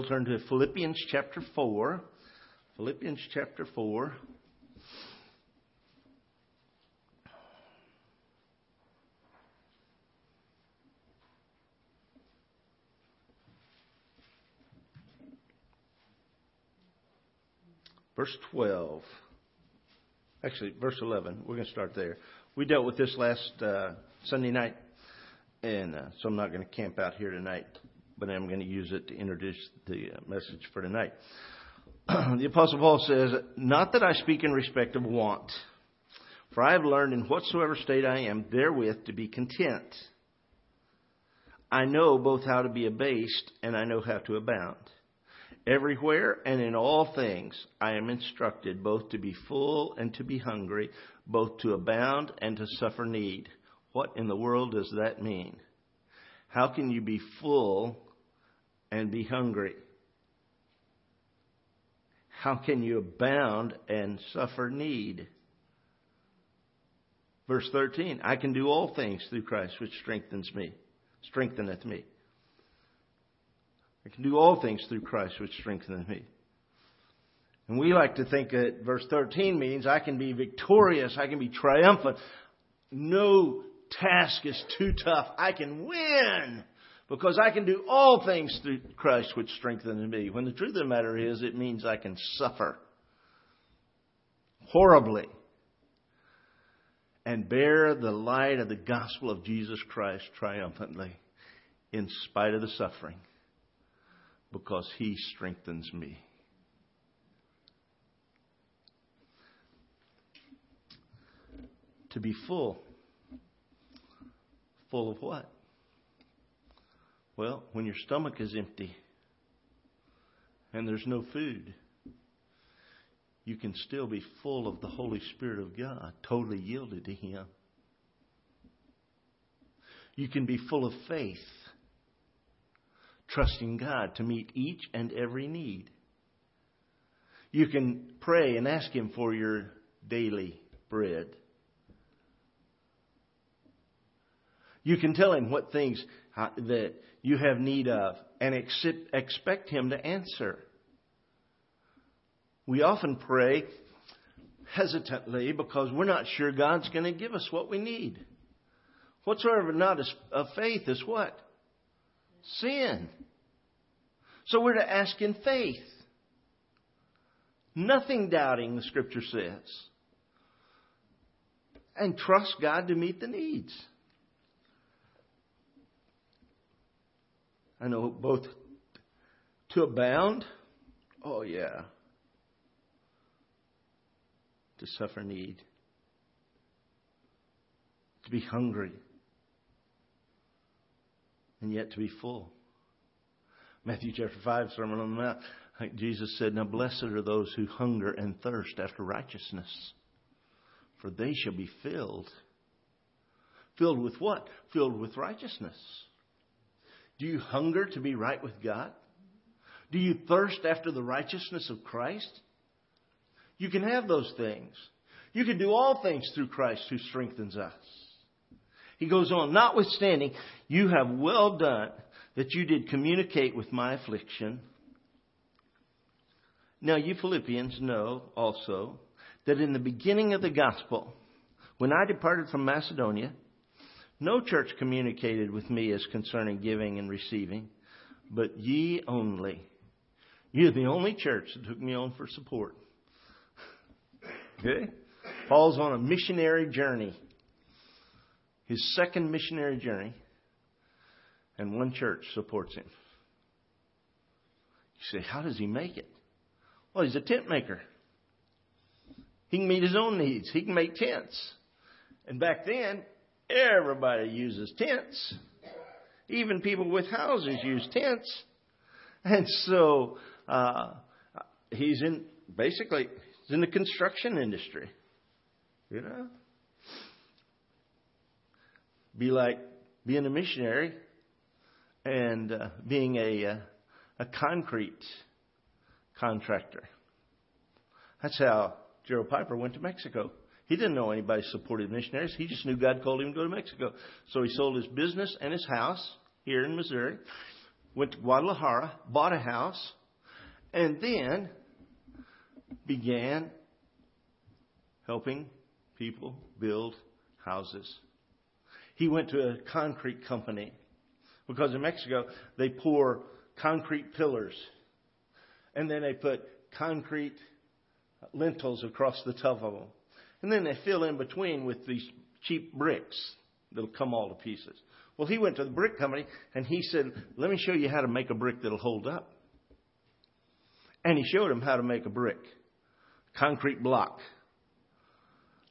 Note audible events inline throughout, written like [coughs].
we'll turn to Philippians chapter 4. Philippians chapter 4. Verse 12. Actually, verse 11. We're going to start there. We dealt with this last uh, Sunday night, and uh, so I'm not going to camp out here tonight, but I'm going to use it to introduce the uh, message for tonight. [clears throat] the Apostle Paul says, Not that I speak in respect of want, for I have learned in whatsoever state I am therewith to be content. I know both how to be abased and I know how to abound. Everywhere and in all things I am instructed both to be full and to be hungry, both to abound and to suffer need. What in the world does that mean? How can you be full and be hungry? How can you abound and suffer need? Verse 13, I can do all things through Christ which strengthens me, strengtheneth me. I can do all things through Christ which strengtheneth me. And we like to think that verse 13 means I can be victorious, I can be triumphant. No task is too tough. I can win because I can do all things through Christ which strengthens me. When the truth of the matter is, it means I can suffer horribly and bear the light of the gospel of Jesus Christ triumphantly in spite of the suffering because he strengthens me. To be full. Full of what? Well, when your stomach is empty and there's no food, you can still be full of the Holy Spirit of God, totally yielded to Him. You can be full of faith trusting God to meet each and every need. You can pray and ask Him for your daily bread. You can tell Him what things uh, that you have need of and expect Him to answer. We often pray hesitantly because we're not sure God's going to give us what we need. Whatsoever not of faith is what? sin. So we're to ask in faith. Nothing doubting, the scripture says. And trust God to meet the needs. I know both to abound, oh yeah, to suffer need, to be hungry and yet to be full. Matthew chapter 5, Sermon on the Mount, Jesus said, Now blessed are those who hunger and thirst after righteousness, for they shall be filled. Filled with what? Filled with righteousness. Do you hunger to be right with God? Do you thirst after the righteousness of Christ? You can have those things. You can do all things through Christ who strengthens us. He goes on, notwithstanding, you have well done that you did communicate with my affliction. Now, you Philippians know also that in the beginning of the gospel, when I departed from Macedonia, no church communicated with me as concerning giving and receiving, but ye only. You're the only church that took me on for support. okay? Paul's on a missionary journey his second missionary journey, and one church supports him. You say, how does he make it? Well, he's a tent maker. He can meet his own needs. He can make tents. And back then, everybody uses tents. Even people with houses use tents. And so uh, he's in basically he's in the construction industry. You know, be like being a missionary and uh, being a, uh, a concrete contractor. That's how Gerald Piper went to Mexico. He didn't know anybody supported missionaries. He just knew God called him to go to Mexico. So he sold his business and his house here in Missouri went to Guadalajara, bought a house, and then began helping people build houses. He went to a concrete company because in Mexico they pour concrete pillars and then they put concrete lintels across the top of them. And then they fill in between with these cheap bricks that'll come all to pieces. Well, he went to the brick company and he said, Let me show you how to make a brick that'll hold up. And he showed him how to make a brick, concrete block,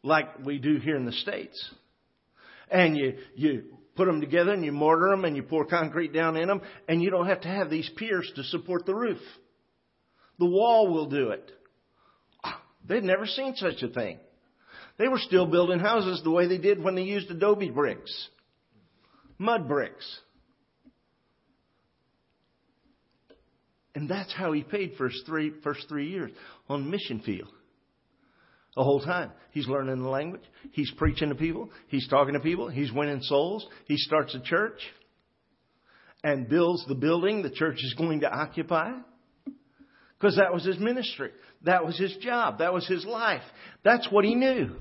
like we do here in the States. And you, you put them together and you mortar them and you pour concrete down in them and you don't have to have these piers to support the roof. The wall will do it. Ah, they'd never seen such a thing. They were still building houses the way they did when they used adobe bricks, mud bricks. And that's how he paid for his three, first three years on mission field. The whole time. He's learning the language. He's preaching to people. He's talking to people. He's winning souls. He starts a church and builds the building the church is going to occupy. Because that was his ministry. That was his job. That was his life. That's what he knew.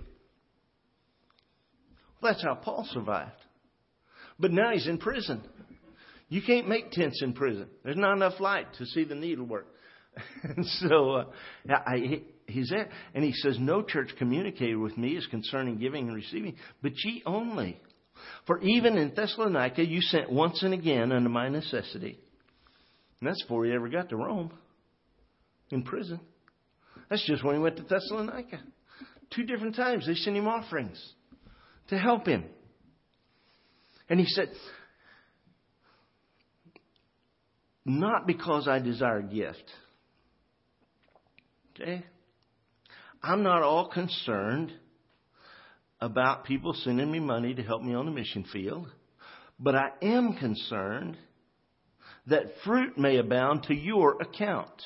That's how Paul survived. But now he's in prison. You can't make tents in prison. There's not enough light to see the needlework. [laughs] and so uh, I, he's there. And he says, No church communicated with me as concerning giving and receiving, but ye only. For even in Thessalonica you sent once and again unto my necessity. And that's before he ever got to Rome, in prison. That's just when he went to Thessalonica. Two different times they sent him offerings to help him. And he said, Not because I desire a gift. Okay? I'm not all concerned about people sending me money to help me on the mission field, but I am concerned that fruit may abound to your account.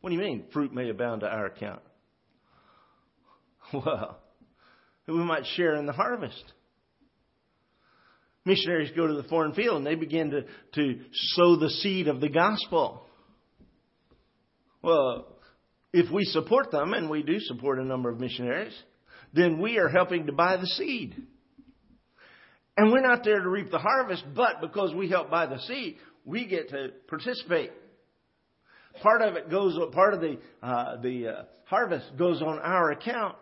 What do you mean, fruit may abound to our account? [laughs] Well, we might share in the harvest. Missionaries go to the foreign field and they begin to, to sow the seed of the gospel. Well, if we support them, and we do support a number of missionaries, then we are helping to buy the seed. And we're not there to reap the harvest, but because we help buy the seed, we get to participate. Part of it goes, part of the uh, the uh, harvest goes on our account.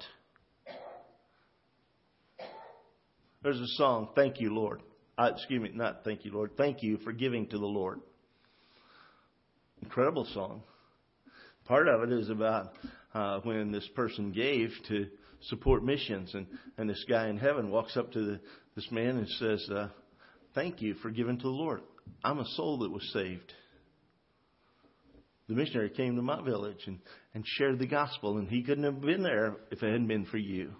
There's a song, "Thank You, Lord." Uh, excuse me, not "Thank You, Lord." Thank you for giving to the Lord. Incredible song. Part of it is about uh, when this person gave to support missions, and and this guy in heaven walks up to the, this man and says, uh, "Thank you for giving to the Lord. I'm a soul that was saved." the missionary came to my village and, and shared the gospel, and he couldn't have been there if it hadn't been for you.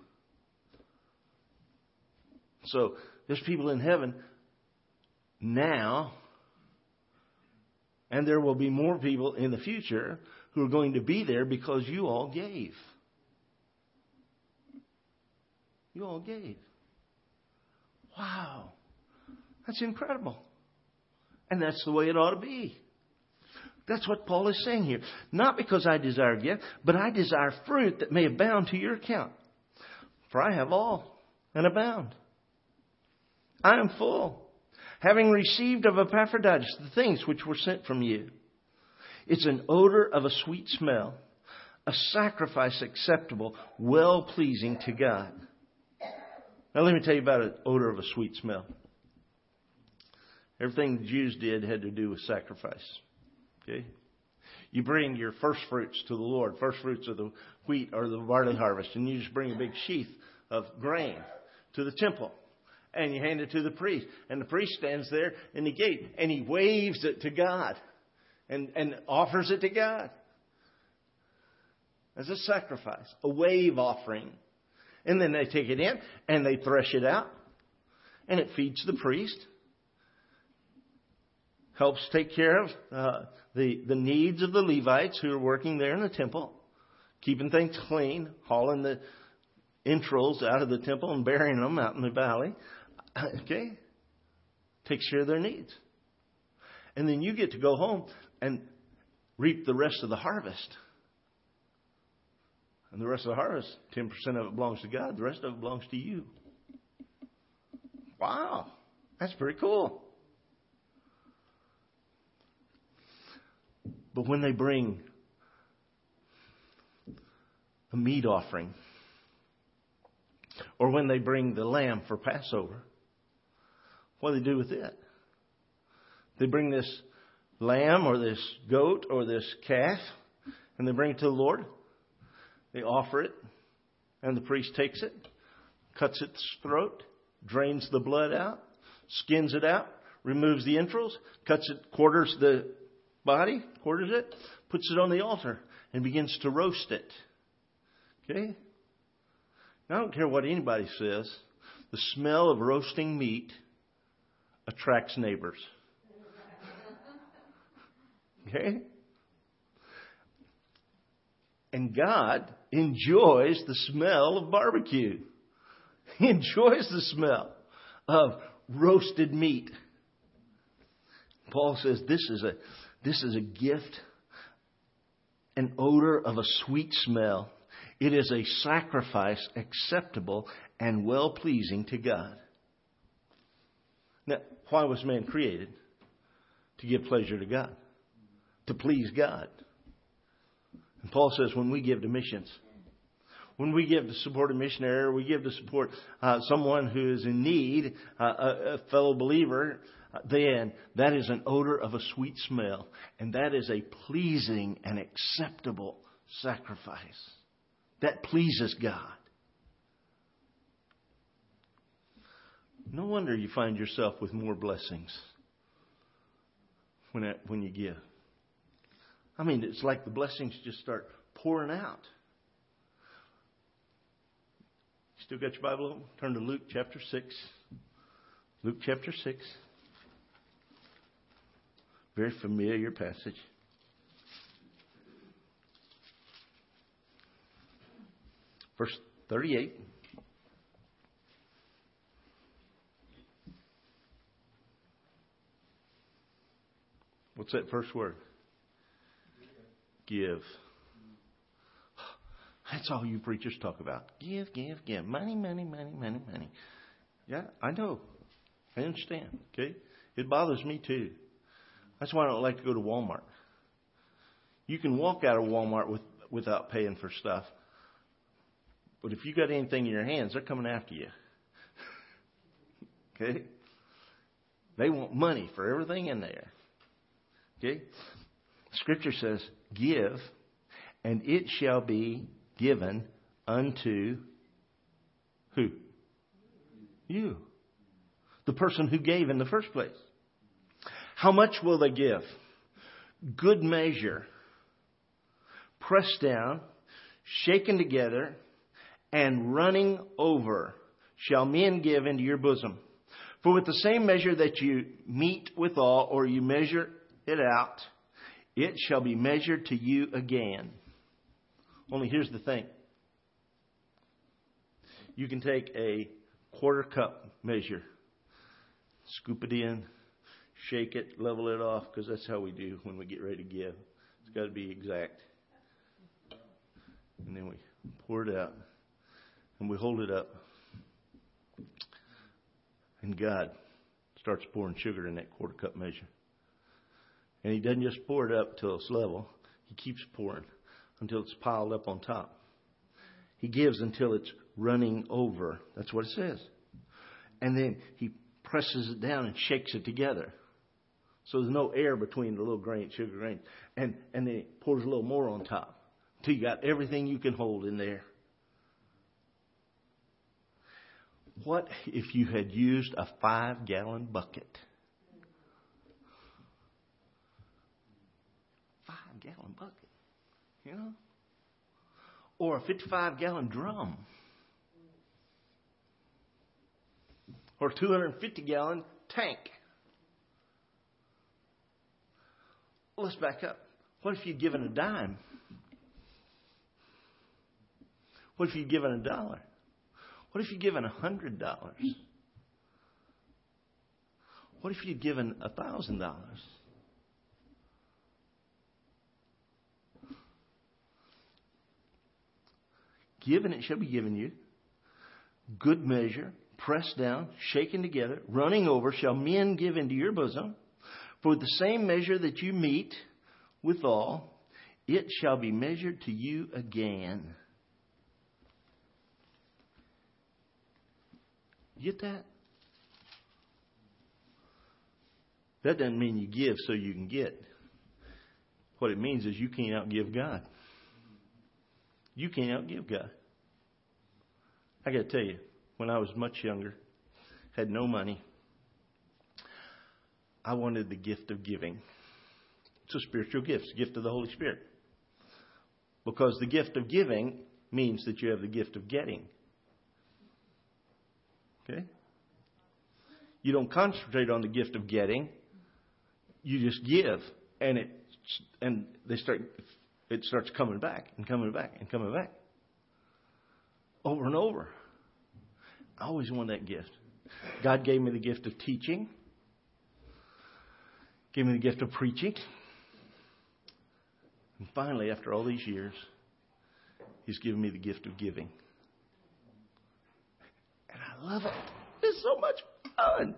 So there's people in heaven now, and there will be more people in the future who are going to be there because you all gave. You all gave. Wow. That's incredible. And that's the way it ought to be. That's what Paul is saying here. Not because I desire gift, but I desire fruit that may abound to your account. For I have all and abound. I am full, having received of Epaphroditus the things which were sent from you. It's an odor of a sweet smell, a sacrifice acceptable, well pleasing to God. Now let me tell you about an odor of a sweet smell. Everything the Jews did had to do with sacrifice. Okay? You bring your first fruits to the Lord, first fruits of the wheat or the barley harvest, and you just bring a big sheath of grain to the temple. And you hand it to the priest. And the priest stands there in the gate and he waves it to God and, and offers it to God as a sacrifice, a wave offering. And then they take it in and they thresh it out and it feeds the priest, helps take care of uh, the, the needs of the Levites who are working there in the temple, keeping things clean, hauling the entrails out of the temple and burying them out in the valley. [coughs] Okay? takes care of their needs. And then you get to go home and reap the rest of the harvest. And the rest of the harvest, 10% of it belongs to God, the rest of it belongs to you. Wow, that's pretty cool. But when they bring a meat offering, or when they bring the lamb for Passover, what do they do with it? They bring this lamb or this goat or this calf and they bring it to the Lord. They offer it, and the priest takes it, cuts its throat, drains the blood out, skins it out, removes the entrails, cuts it, quarters the body, quarters it, puts it on the altar, and begins to roast it. Okay? Now, I don't care what anybody says, the smell of roasting meat attracts neighbors. [laughs] Okay? And God enjoys the smell of barbecue. [laughs] He enjoys the smell of roasted meat. Paul says this is a, this is a gift, an odor of a sweet smell. It is a sacrifice acceptable and well pleasing to God. Now, why was man created? To give pleasure to God, to please God. And Paul says when we give to missions, when we give to support a missionary we give to support uh, someone who is in need, uh, a, a, fellow believer, then that is an odor of a sweet smell. And that is a pleasing and acceptable sacrifice. That pleases God. No wonder you find yourself with more blessings when, when you give. I mean, it's like the blessings just start pouring out. Still got your Bible open? Turn to Luke chapter 6. Luke chapter 6. Very familiar passage. Verse 38. What's that first word? Give. That's all you preachers talk about. Give, give, give. Money, money, money, money, money. Yeah, I know. I understand. Okay? It bothers me too. That's why I don't like to go to Walmart. You can walk out of Walmart with, without paying for stuff. But if you got anything in your hands, they're coming after you. [laughs] okay? They want money for everything in there. Okay? Scripture says, Give, and it shall be given unto who? You. The person who gave in the first place. How much will they give? Good measure, pressed down, shaken together, and running over shall men give into your bosom. For with the same measure that you meet withal, or you measure it out, it shall be measured to you again. Only here's the thing you can take a quarter cup measure, scoop it in, shake it, level it off, because that's how we do when we get ready to give. It's got to be exact. And then we pour it out and we hold it up. And God starts pouring sugar in that quarter cup measure. And He doesn't just pour it up till it's level, He keeps pouring until it's piled up on top. He gives until it's running over. That's what it says. And then He presses it down and shakes it together. So there's no air between the little grain, sugar grain. And, and then He pours a little more on top until you got everything you can hold in there. What if you had used a five gallon bucket? Gallon bucket, you know? Or a 55 gallon drum. Or 250 gallon tank. Let's back up. What if you'd given a dime? What if you'd given a dollar? What if you'd given a hundred dollars? What if you'd given a thousand dollars? Given it shall be given you. Good measure, pressed down, shaken together, running over, shall men give into your bosom. For the same measure that you meet withal, it shall be measured to you again. Get that? That doesn't mean you give so you can get. What it means is you can't outgive God. You can't outgive God. I got to tell you, when I was much younger, had no money, I wanted the gift of giving. It's a spiritual gift, it's a gift of the Holy Spirit. Because the gift of giving means that you have the gift of getting. Okay? You don't concentrate on the gift of getting. You just give, and it and they start it starts coming back and coming back and coming back over and over. I always wanted that gift. God gave me the gift of teaching, gave me the gift of preaching. And finally, after all these years, He's given me the gift of giving. And I love it. It's so much fun.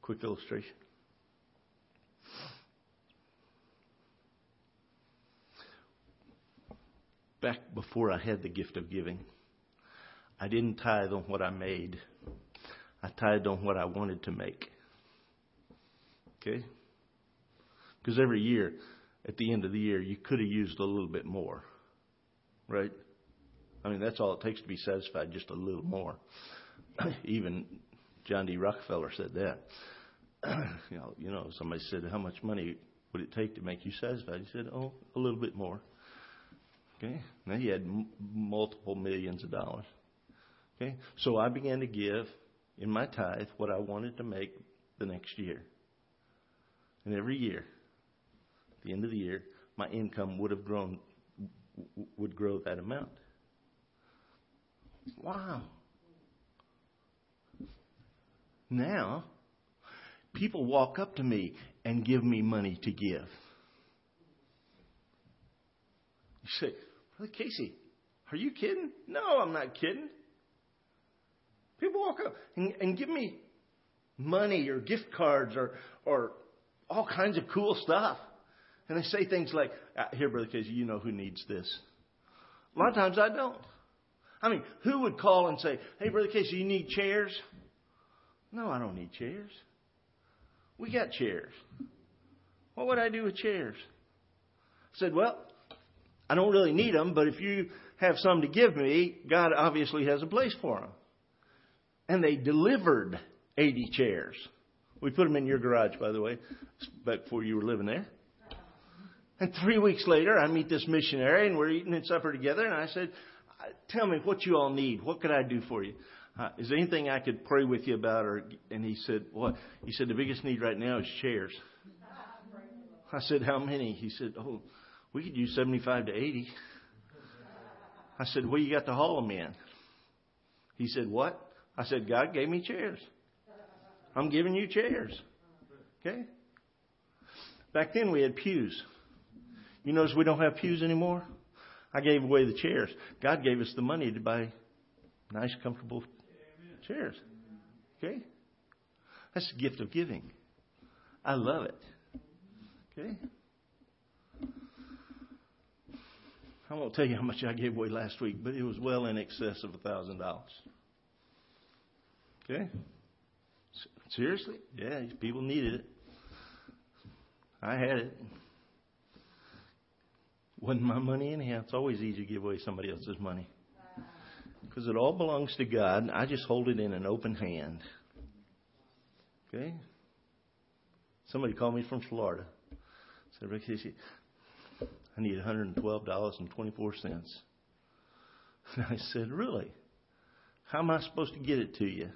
Quick illustration. Back before I had the gift of giving, I didn't tithe on what I made. I tithed on what I wanted to make. Okay? Because every year, at the end of the year, you could have used a little bit more. Right? I mean, that's all it takes to be satisfied, just a little more. [clears throat] Even John D. Rockefeller said that. [clears throat] you know, you know, somebody said, "How much money would it take to make you satisfied?" He said, "Oh, a little bit more." Okay? Now he had m- multiple millions of dollars. Okay? So I began to give in my tithe what I wanted to make the next year. And every year, at the end of the year, my income would have grown, would grow that amount. Wow. Now, people walk up to me and give me money to give. You say, Brother Casey, are you kidding? No, I'm not kidding. People walk up and, and give me money or gift cards or, or all kinds of cool stuff. And they say things like, ah, Here, Brother Casey, you know who needs this. A lot of times I don't. I mean, who would call and say, Hey, Brother Casey, you need chairs? No, I don't need chairs. We got chairs. What would I do with chairs? I said, Well, I don't really need them, but if you have some to give me, God obviously has a place for them. And they delivered 80 chairs. We put them in your garage, by the way, back before you were living there. And three weeks later, I meet this missionary, and we're eating at supper together. And I said, "Tell me what you all need. What could I do for you? Uh, is there anything I could pray with you about?" Or and he said, "What?" He said, "The biggest need right now is chairs." I said, "How many?" He said, "Oh, we could use 75 to 80. I said, Well, you got to haul them in. He said, What? I said, God gave me chairs. I'm giving you chairs. Okay? Back then we had pews. You notice we don't have pews anymore? I gave away the chairs. God gave us the money to buy nice, comfortable chairs. Okay? That's the gift of giving. I love it. Okay? I won't tell you how much I gave away last week, but it was well in excess of a thousand dollars. Okay? Seriously? Yeah, people needed it. I had it. Wasn't my money anyhow. It's always easy to give away somebody else's money. Because it all belongs to God. I just hold it in an open hand. Okay? Somebody called me from Florida. Said, Rick, I need $112.24. And I said, Really? How am I supposed to get it to you?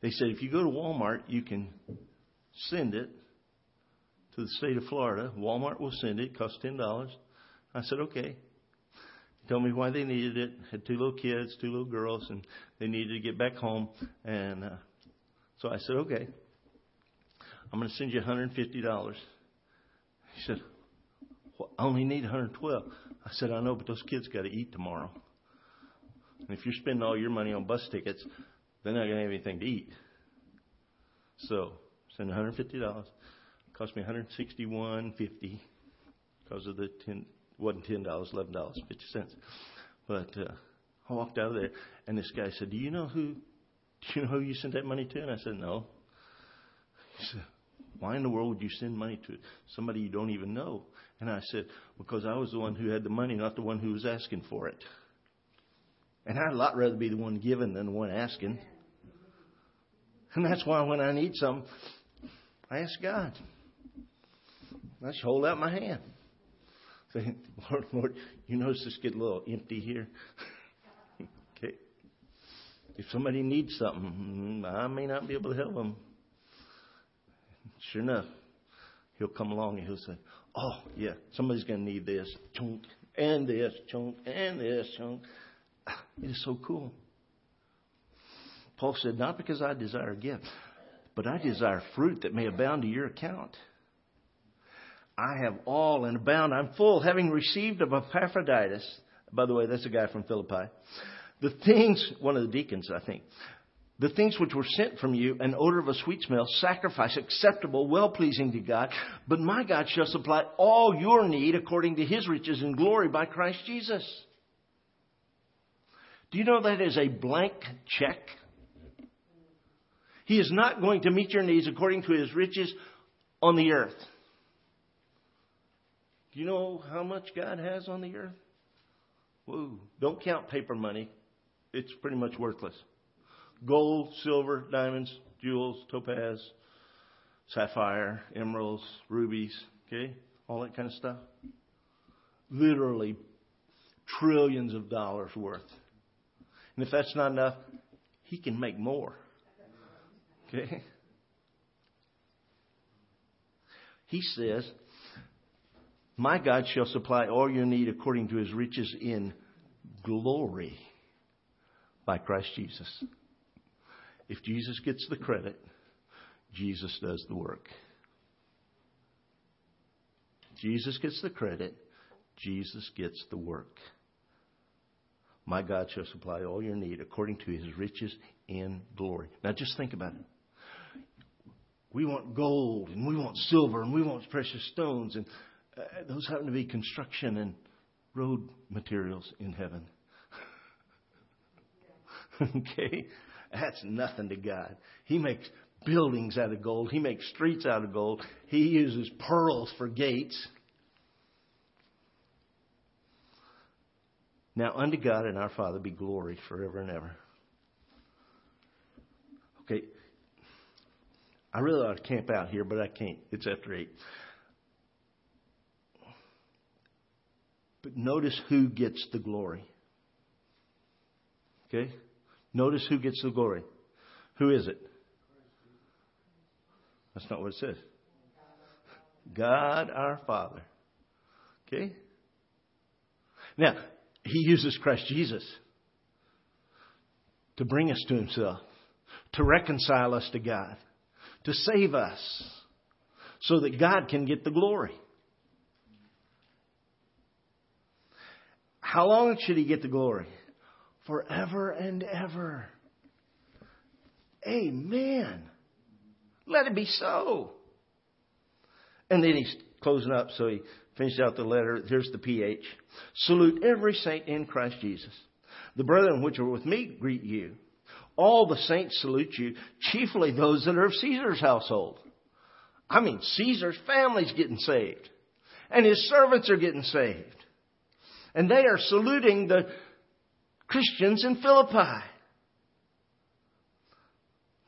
They said, If you go to Walmart, you can send it to the state of Florida. Walmart will send it. It costs $10. I said, Okay. told me why they needed it. Had two little kids, two little girls, and they needed to get back home. And uh, so I said, okay, I'm going to send you $150. He said, well, I only need 112. I said, I know, but those kids got to eat tomorrow. And if you're spending all your money on bus tickets, they're not going to have anything to eat. So, send $150. Cost me 161.50 because of the 10 wasn't ten dollars, eleven dollars, fifty cents. But uh, I walked out of there, and this guy said, "Do you know who? Do you know who you sent that money to?" And I said, "No." He said, "Why in the world would you send money to somebody you don't even know?" And I said, "Because I was the one who had the money, not the one who was asking for it." And I'd a lot rather be the one giving than the one asking. And that's why when I need something, I ask God. I just hold out my hand. Say, [laughs] Lord, Lord, you notice this get a little empty here? [laughs] okay. If somebody needs something, mm, I may not be able to help them. Sure enough, he'll come along and he'll say, Oh, yeah, somebody's going to need this, chunk, and this, chunk, and this, chunk. [sighs] It is so cool. Paul said, Not because I desire a gift, but I desire fruit that may abound to your account. I have all and abound. I'm full, having received of Epaphroditus. By the way, that's a guy from Philippi. The things, one of the deacons, I think, the things which were sent from you, an odor of a sweet smell, sacrifice acceptable, well pleasing to God. But my God shall supply all your need according to his riches and glory by Christ Jesus. Do you know that is a blank check? He is not going to meet your needs according to his riches on the earth. Do you know how much God has on the earth? Whoa. Don't count paper money. It's pretty much worthless. Gold, silver, diamonds, jewels, topaz, sapphire, emeralds, rubies, okay? All that kind of stuff. Literally trillions of dollars worth. And if that's not enough, he can make more. Okay? He says, my God shall supply all your need according to his riches in glory by Christ Jesus. If Jesus gets the credit, Jesus does the work. Jesus gets the credit, Jesus gets the work. My God shall supply all your need according to his riches in glory. Now just think about it. We want gold and we want silver and we want precious stones and uh, those happen to be construction and road materials in heaven. [laughs] okay? That's nothing to God. He makes buildings out of gold. He makes streets out of gold. He uses pearls for gates. Now, unto God and our Father be glory forever and ever. Okay. I really ought to camp out here, but I can't. It's after 8. But notice who gets the glory. Okay? Notice who gets the glory. Who is it? That's not what it says. God our Father. Okay? Now, He uses Christ Jesus to bring us to Himself, to reconcile us to God, to save us, so that God can get the glory. How long should he get the glory? Forever and ever. Amen. Let it be so. And then he's closing up, so he finished out the letter. Here's the PH. Salute every saint in Christ Jesus. The brethren which are with me greet you. All the saints salute you, chiefly those that are of Caesar's household. I mean, Caesar's family's getting saved. And his servants are getting saved. And they are saluting the Christians in Philippi.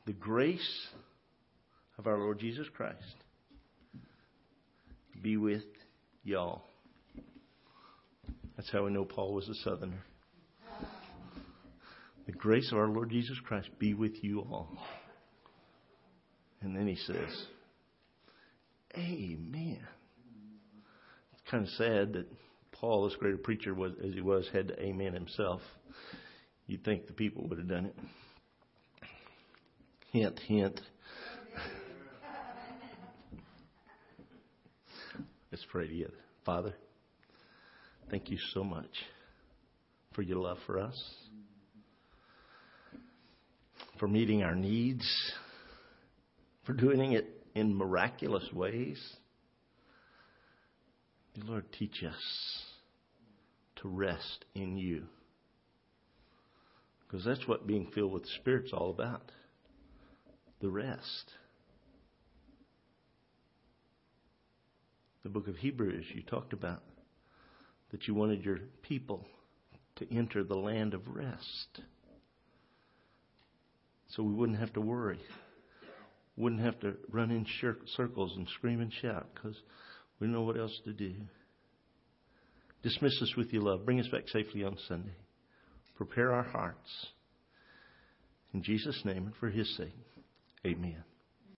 The grace of our Lord Jesus Christ be with y'all. That's how we know Paul was a southerner. The grace of our Lord Jesus Christ be with you all. And then he says, Amen. It's kind of sad that Paul, this great preacher was, as he was, had to amen himself, you'd think the people would have done it. Hint, hint. Let's pray together. Father, thank you so much for your love for us, for meeting our needs, for doing it in miraculous ways. Lord, teach us to rest in you. Because that's what being filled with the Spirit's all about the rest. The book of Hebrews, you talked about that you wanted your people to enter the land of rest. So we wouldn't have to worry. Wouldn't have to run in circles and scream and shout because we know what else to do. Dismiss us with your love. Bring us back safely on Sunday. Prepare our hearts. In Jesus' name and for his sake, amen.